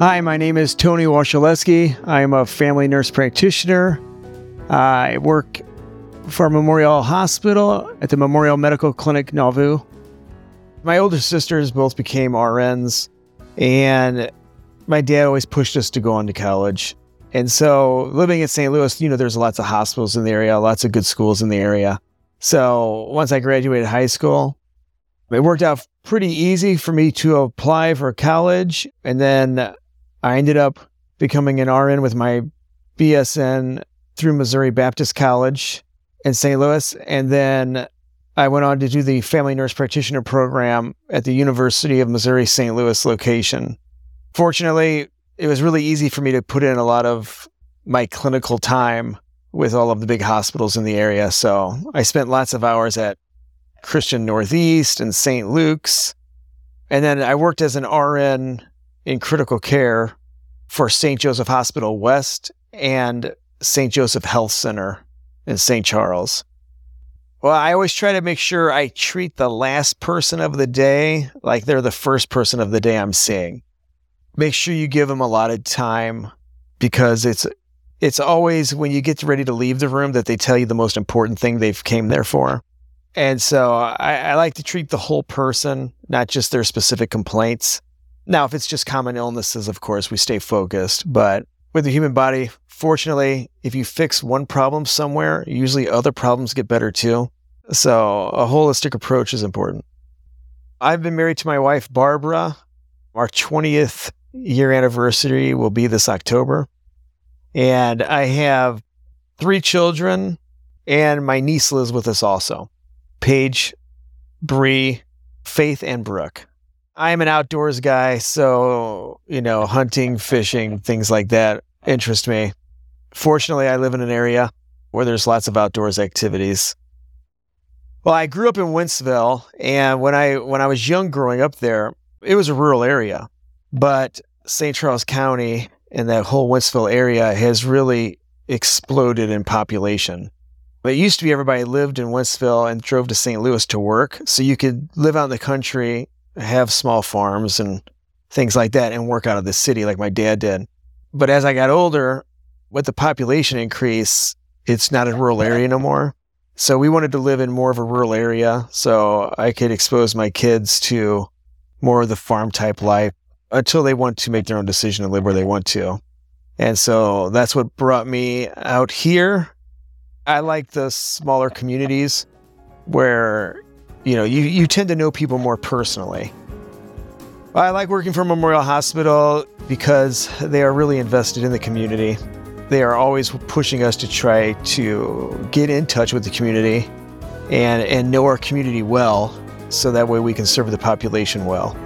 Hi, my name is Tony Wasielewski. I am a family nurse practitioner. I work for Memorial Hospital at the Memorial Medical Clinic Nauvoo. My older sisters both became RNs, and my dad always pushed us to go on to college. And so, living in St. Louis, you know, there's lots of hospitals in the area, lots of good schools in the area. So, once I graduated high school, it worked out pretty easy for me to apply for college. And then I ended up becoming an RN with my BSN through Missouri Baptist College in St. Louis. And then I went on to do the family nurse practitioner program at the University of Missouri St. Louis location. Fortunately, it was really easy for me to put in a lot of my clinical time with all of the big hospitals in the area. So I spent lots of hours at Christian Northeast and St. Luke's. And then I worked as an RN in critical care for St. Joseph Hospital West and St. Joseph Health Center in St. Charles. Well, I always try to make sure I treat the last person of the day like they're the first person of the day I'm seeing. Make sure you give them a lot of time because it's it's always when you get ready to leave the room that they tell you the most important thing they've came there for. And so I, I like to treat the whole person, not just their specific complaints. Now, if it's just common illnesses, of course, we stay focused. But with the human body, fortunately, if you fix one problem somewhere, usually other problems get better too. So a holistic approach is important. I've been married to my wife, Barbara. Our 20th year anniversary will be this October. And I have three children, and my niece lives with us also. Paige, Bree, Faith, and Brooke. I'm an outdoors guy, so, you know, hunting, fishing, things like that interest me. Fortunately, I live in an area where there's lots of outdoors activities. Well, I grew up in Wentzville, and when I when I was young growing up there, it was a rural area. But St. Charles County and that whole Wentzville area has really exploded in population. It used to be everybody lived in Wentzville and drove to St. Louis to work. So you could live out in the country, have small farms and things like that, and work out of the city like my dad did. But as I got older, with the population increase, it's not a rural area no more. So we wanted to live in more of a rural area so I could expose my kids to more of the farm type life until they want to make their own decision and live where they want to. And so that's what brought me out here I like the smaller communities where you know you, you tend to know people more personally. I like working for Memorial Hospital because they are really invested in the community. They are always pushing us to try to get in touch with the community and, and know our community well so that way we can serve the population well.